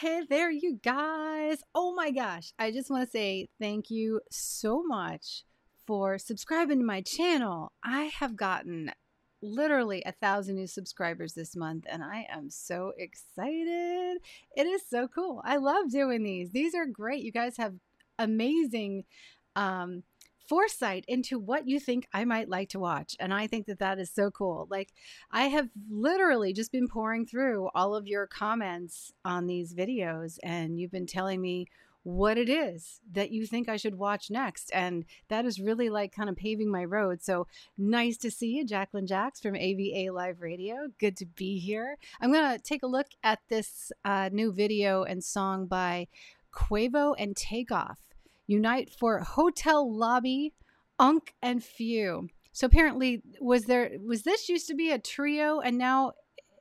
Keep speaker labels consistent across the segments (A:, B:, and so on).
A: Hey there, you guys. Oh my gosh. I just want to say thank you so much for subscribing to my channel. I have gotten literally a thousand new subscribers this month, and I am so excited. It is so cool. I love doing these. These are great. You guys have amazing um, foresight into what you think I might like to watch. And I think that that is so cool. Like, I have literally just been pouring through all of your comments on these videos, and you've been telling me what it is that you think I should watch next. And that is really like kind of paving my road. So nice to see you, Jacqueline Jax from AVA Live Radio. Good to be here. I'm going to take a look at this uh, new video and song by Quavo and Takeoff unite for hotel lobby, Unc and Phew. So apparently, was there was this used to be a trio, and now,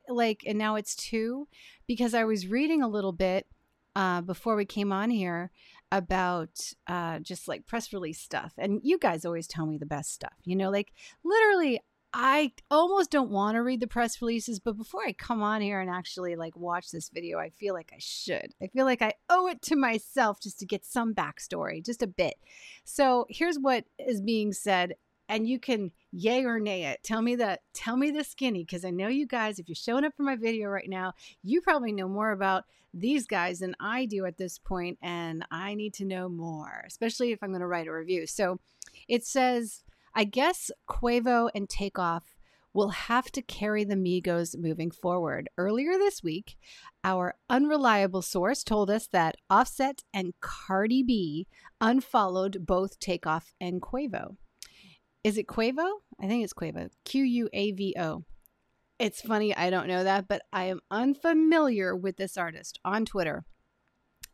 A: like, and now it's two, because I was reading a little bit uh, before we came on here about uh, just like press release stuff, and you guys always tell me the best stuff. You know, like literally, I almost don't want to read the press releases, but before I come on here and actually like watch this video, I feel like I should. I feel like I owe it to myself just to get some backstory, just a bit. So here's what is being said, and you can yay or nay it. Tell me the tell me the skinny, because I know you guys, if you're showing up for my video right now, you probably know more about these guys than I do at this point, and I need to know more, especially if I'm going to write a review. So it says I guess Quavo and Takeoff will have to carry the Migos moving forward. Earlier this week, our unreliable source told us that Offset and Cardi B unfollowed both Takeoff and Quavo. Is it Quavo? I think it's Quavo. Q U A V O. It's funny, I don't know that, but I am unfamiliar with this artist on Twitter.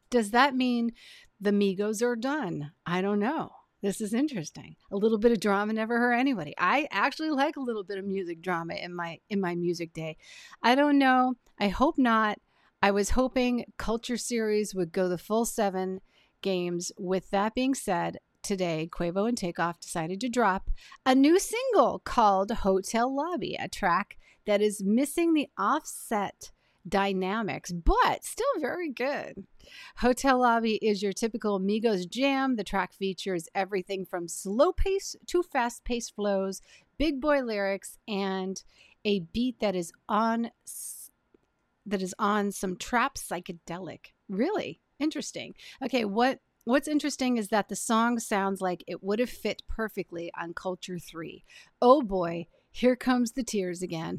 A: Does that mean the Migos are done? I don't know. This is interesting. A little bit of drama never hurt anybody. I actually like a little bit of music drama in my in my music day. I don't know. I hope not. I was hoping Culture Series would go the full 7 games. With that being said, today Quavo and Takeoff decided to drop a new single called Hotel Lobby, a track that is missing the offset dynamics, but still very good. Hotel Lobby is your typical Migos jam. The track features everything from slow pace to fast pace flows, big boy lyrics, and a beat that is on that is on some trap psychedelic. Really interesting. Okay, what What's interesting is that the song sounds like it would have fit perfectly on Culture 3. Oh boy, here comes the tears again.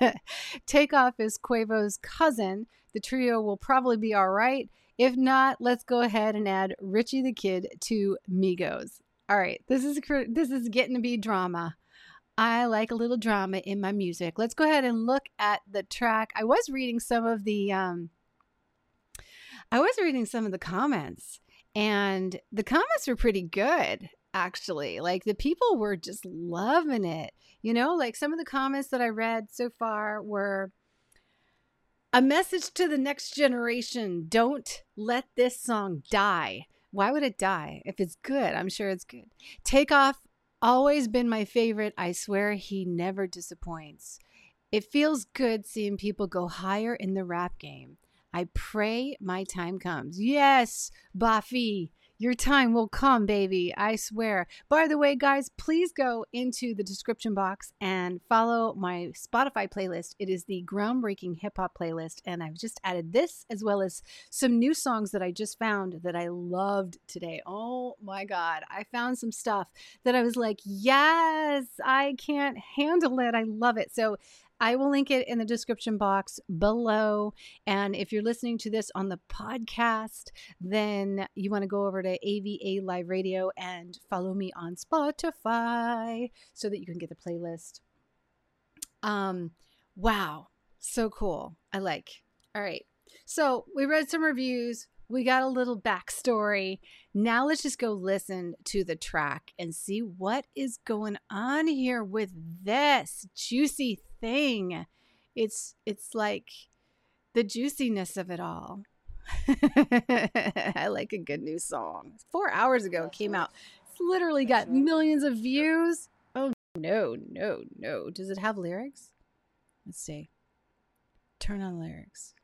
A: Takeoff is Quavo's cousin. The trio will probably be all right. If not, let's go ahead and add Richie the Kid to Migos. All right, this is this is getting to be drama. I like a little drama in my music. Let's go ahead and look at the track. I was reading some of the um I was reading some of the comments and the comments were pretty good actually. Like the people were just loving it. You know, like some of the comments that I read so far were a message to the next generation don't let this song die. Why would it die? If it's good, I'm sure it's good. Takeoff, always been my favorite. I swear he never disappoints. It feels good seeing people go higher in the rap game. I pray my time comes. Yes, Buffy. Your time will come, baby. I swear. By the way, guys, please go into the description box and follow my Spotify playlist. It is the groundbreaking hip hop playlist. And I've just added this as well as some new songs that I just found that I loved today. Oh my God. I found some stuff that I was like, yes, I can't handle it. I love it. So I will link it in the description box below. And if you're listening to this on the podcast, then you want to go over to AVA Live Radio and follow me on Spotify so that you can get the playlist. Um, wow, so cool. I like. All right. So we read some reviews. We got a little backstory. Now let's just go listen to the track and see what is going on here with this juicy thing. It's it's like the juiciness of it all. I like a good new song. Four hours ago it came out. It's literally got millions of views. Oh no, no, no. Does it have lyrics? Let's see. Turn on lyrics.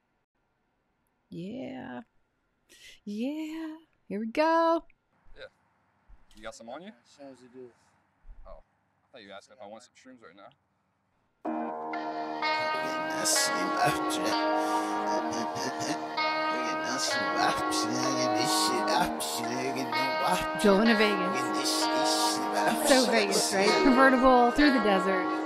A: Yeah. Yeah. Here we go. Yeah.
B: You got some on you?
C: Sounds it do.
B: Oh, I thought you asked if I want some shrooms right now.
A: Going to Vegas. So Vegas, right? Convertible through the desert.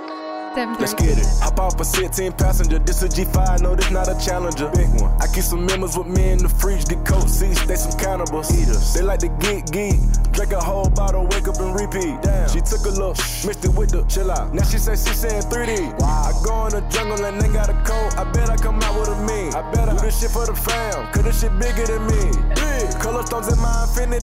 D: Let's get it. Hop off a 16 passenger. This a G5, no, this not a challenger. Big one. I keep some members with me in the fridge, get coat seats, they some cannibals. Eaters. They like to geek, geek. Drink a whole bottle, wake up and repeat. Damn. She took a look, mixed it with the chill out. Now she say she saying 3D. Wow. I go in the jungle and they got a coat. I bet I come out with a me. I bet I do this shit for the fam, cause this shit bigger than me. Big. Color stones in my infinity.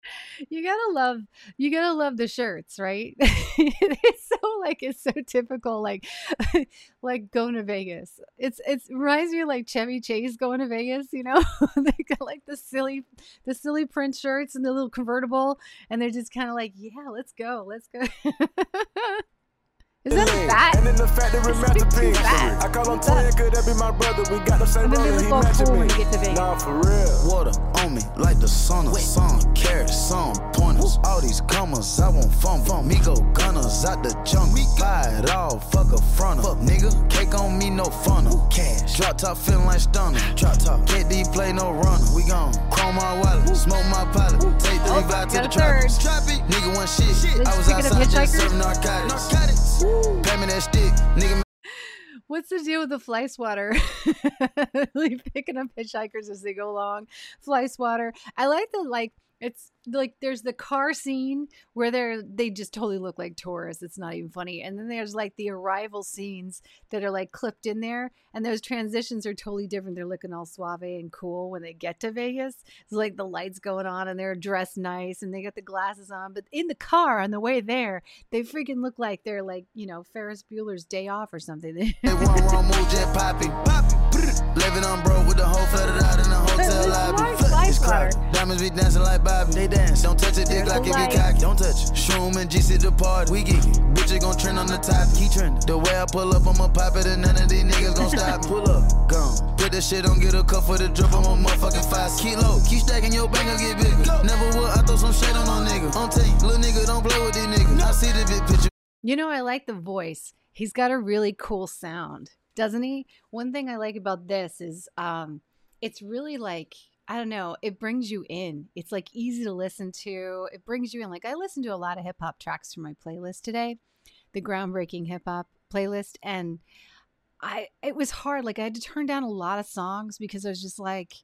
A: You gotta love you gotta love the shirts, right? it's so like it's so typical, like like going to Vegas. It's it's reminds me of like Chevy Chase going to Vegas, you know? they got like the silly the silly print shirts and the little convertible, and they're just kind of like, yeah, let's go, let's go. Is that a bat?
D: And then the factory
A: It's like
D: masterpiece.
A: too bad.
D: I call him
A: What's that?
D: twin, could that be my brother? We got the same
A: And then they
D: brother, he
A: look all
D: matching
A: cool
D: me.
A: when get to Vegas.
D: Nah, for real.
C: Water on me like the sun of sun. Carrots, some pointers. All these commas, I won't fumble. Me go gunners out the jungle. Buy it all, fuck a fronter. Fuck nigga, cake on me, no funnel. Cash. Drop top feeling like stunner. Drop top. KD play no runner. We gon' chrome my wallet, smoke my pilot. Take the
A: Oh,
C: leave to the
A: a third.
C: tropics. Trappy, nigga one shit.
A: Let's
C: I was
A: pick it up,
C: outside just
A: hitchhikers.
C: serving narcotics. Narcotics. That stick, nigga.
A: What's the deal with the fly swatter? picking up hitchhikers as they go along. Fly swatter. I like the like it's like there's the car scene where they're they just totally look like tourists. It's not even funny. And then there's like the arrival scenes that are like clipped in there, and those transitions are totally different. They're looking all suave and cool when they get to Vegas. It's like the lights going on and they're dressed nice and they got the glasses on. But in the car on the way there, they freaking look like they're like, you know, Ferris Bueller's day off or something.
C: Diamonds be dancing like Bobby. They dance. Don't touch it, dick
A: There's
C: like
A: the
C: it
A: light.
C: be cocky. Don't touch it. Shroom and GC depart. We geeky. Bitches gon' trend on the top. Keep trending. The way I pull up, I'ma pop it and none of these niggas gon' stop me. Pull up, gone. Put that shit on, get a cup for the drip. I'm a motherfucking five. Keep low. Keep stacking your bank, I'll get bigger. Never would I throw some shade on no nigga. On tape. Little nigga, don't play with these niggas. I see the big picture.
A: You know, I like the voice. He's got a really cool sound, doesn't he? One thing I like about this is um it's really like I don't know, it brings you in. It's like easy to listen to. It brings you in. Like I listened to a lot of hip hop tracks from my playlist today, the groundbreaking hip hop playlist and I it was hard. Like I had to turn down a lot of songs because I was just like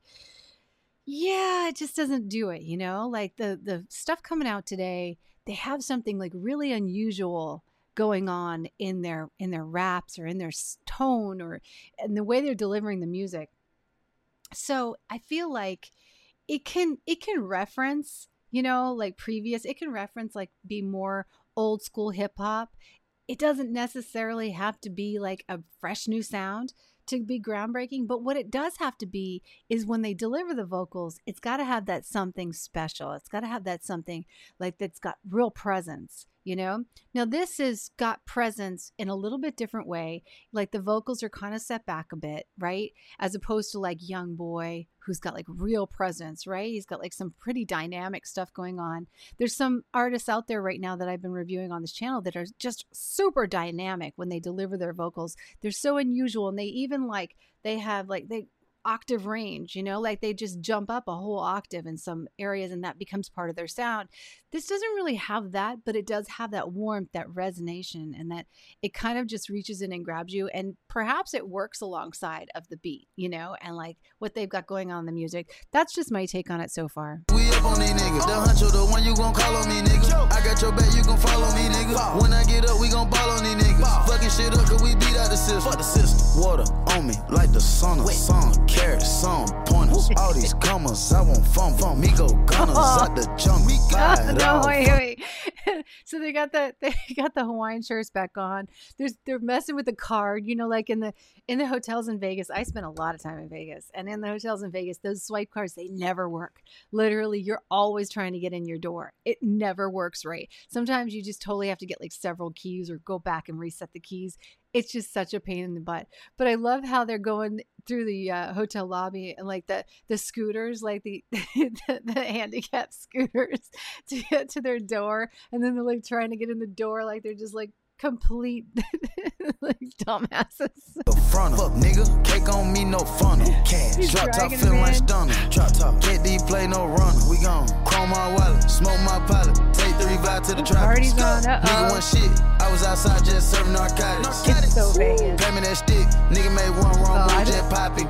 A: yeah, it just doesn't do it, you know? Like the the stuff coming out today, they have something like really unusual going on in their in their raps or in their tone or and the way they're delivering the music. So, I feel like it can it can reference, you know, like previous, it can reference like be more old school hip hop. It doesn't necessarily have to be like a fresh new sound to be groundbreaking, but what it does have to be is when they deliver the vocals, it's got to have that something special. It's got to have that something like that's got real presence, you know? Now, this has got presence in a little bit different way. Like the vocals are kind of set back a bit, right? As opposed to like Young Boy, who's got like real presence, right? He's got like some pretty dynamic stuff going on. There's some artists out there right now that I've been reviewing on this channel that are just super dynamic when they deliver their vocals. They're so unusual and they even like, they have like, they, octave range, you know, like they just jump up a whole octave in some areas and that becomes part of their sound. This doesn't really have that, but it does have that warmth, that resonation, and that it kind of just reaches in and grabs you. And perhaps it works alongside of the beat, you know, and like what they've got going on in the music. That's just my take on it so far.
C: We up on these niggas. The the one you call on me, nigga. I got your back, you follow me, nigga. When I like the of sun. Carrots, some pointers. All these commas, I won't fumble. Me go gunners oh. out the jungle. We got it
A: no, wait, wait. so they got the they got the Hawaiian shirts back on. There's they're messing with the card, you know, like in the in the hotels in Vegas. I spent a lot of time in Vegas, and in the hotels in Vegas, those swipe cards they never work. Literally, you're always trying to get in your door. It never works right. Sometimes you just totally have to get like several keys or go back and reset the keys. It's just such a pain in the butt. But I love how they're going through the uh, hotel lobby and like the the scooters, like the the, the handicapped scooters, to get to their door, and then they're like trying to get in the door, like they're just like complete like dumbasses.
C: The front fuck nigga, cake on me, no funnel. Cash, drop top feeling like stunner. Drop top, can't play no runner. We gone, chrome my wallet, smoke my pilot, three vibe to the.
A: Party's on, uh-oh.
C: one shit, I was outside just serving narcotics.
A: It's so Vegas.
C: Pay me that stick, nigga made one wrong move, just poppy.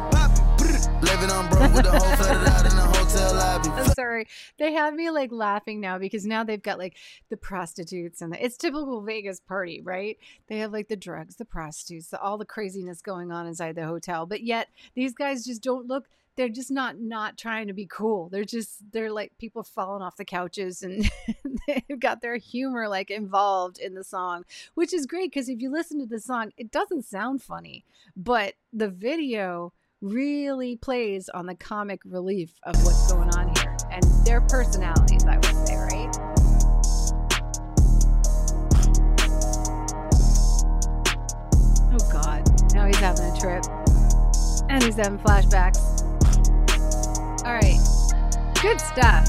C: Living on broke with the whole flooded out in the hotel lobby.
A: I'm sorry. They have me like laughing now because now they've got like the prostitutes and the, it's typical Vegas party, right? They have like the drugs, the prostitutes, the, all the craziness going on inside the hotel. But yet these guys just don't look they're just not not trying to be cool. They're just they're like people falling off the couches and they've got their humor like involved in the song, which is great because if you listen to the song, it doesn't sound funny, but the video really plays on the comic relief of what's going on here and their personalities, I would say, right? Oh God, now he's having a trip and he's having flashbacks. All right, good stuff.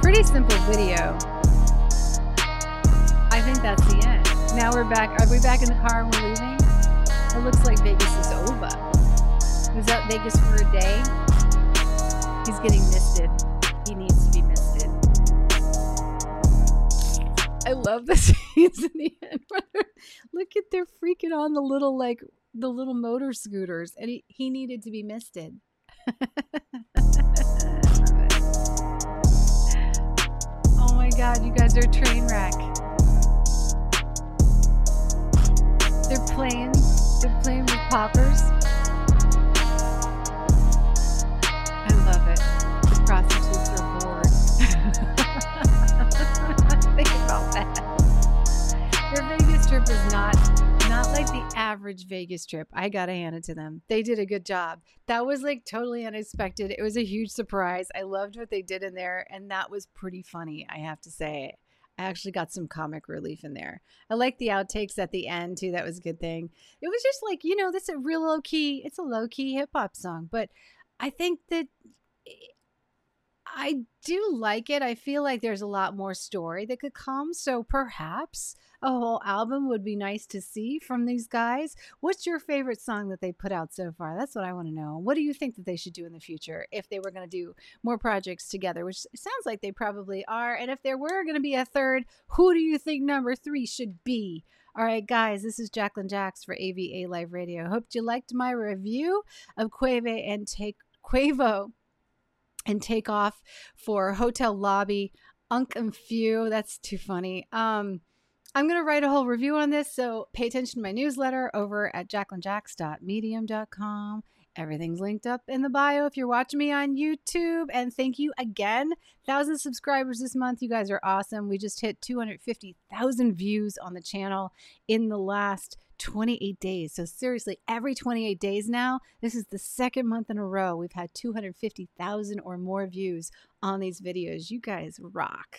A: Pretty simple video. I think that's the end. Now we're back. Are we back in the car and we're leaving? It looks like Vegas is over. Was that Vegas for a day? He's getting misted. He needs to be misted. I love the scenes in the end. Look at they're freaking on the little like the little motor scooters, and he, he needed to be misted. god, you guys are a train wreck. They're playing. They're playing with poppers. I love it. The prostitutes are bored. Think about that. Your Vegas trip is not average Vegas trip. I gotta hand it to them. They did a good job. That was like totally unexpected. It was a huge surprise. I loved what they did in there, and that was pretty funny. I have to say. I actually got some comic relief in there. I like the outtakes at the end too. That was a good thing. It was just like, you know, this is a real low key, it's a low key hip hop song, but I think that I do like it. I feel like there's a lot more story that could come. So perhaps a whole album would be nice to see from these guys. What's your favorite song that they put out so far? That's what I want to know. What do you think that they should do in the future if they were going to do more projects together, which sounds like they probably are? And if there were going to be a third, who do you think number three should be? All right, guys, this is Jacqueline Jax for AVA Live Radio. Hope you liked my review of Quave and Take Quavo and Takeoff for hotel lobby unc and phew that's too funny um i'm going to write a whole review on this so pay attention to my newsletter over at jacquelinejax.medium.com everything's linked up in the bio if you're watching me on youtube and thank you again thousand subscribers this month you guys are awesome we just hit 250000 views on the channel in the last 28 days. So, seriously, every 28 days now, this is the second month in a row we've had 250,000 or more views on these videos. You guys rock.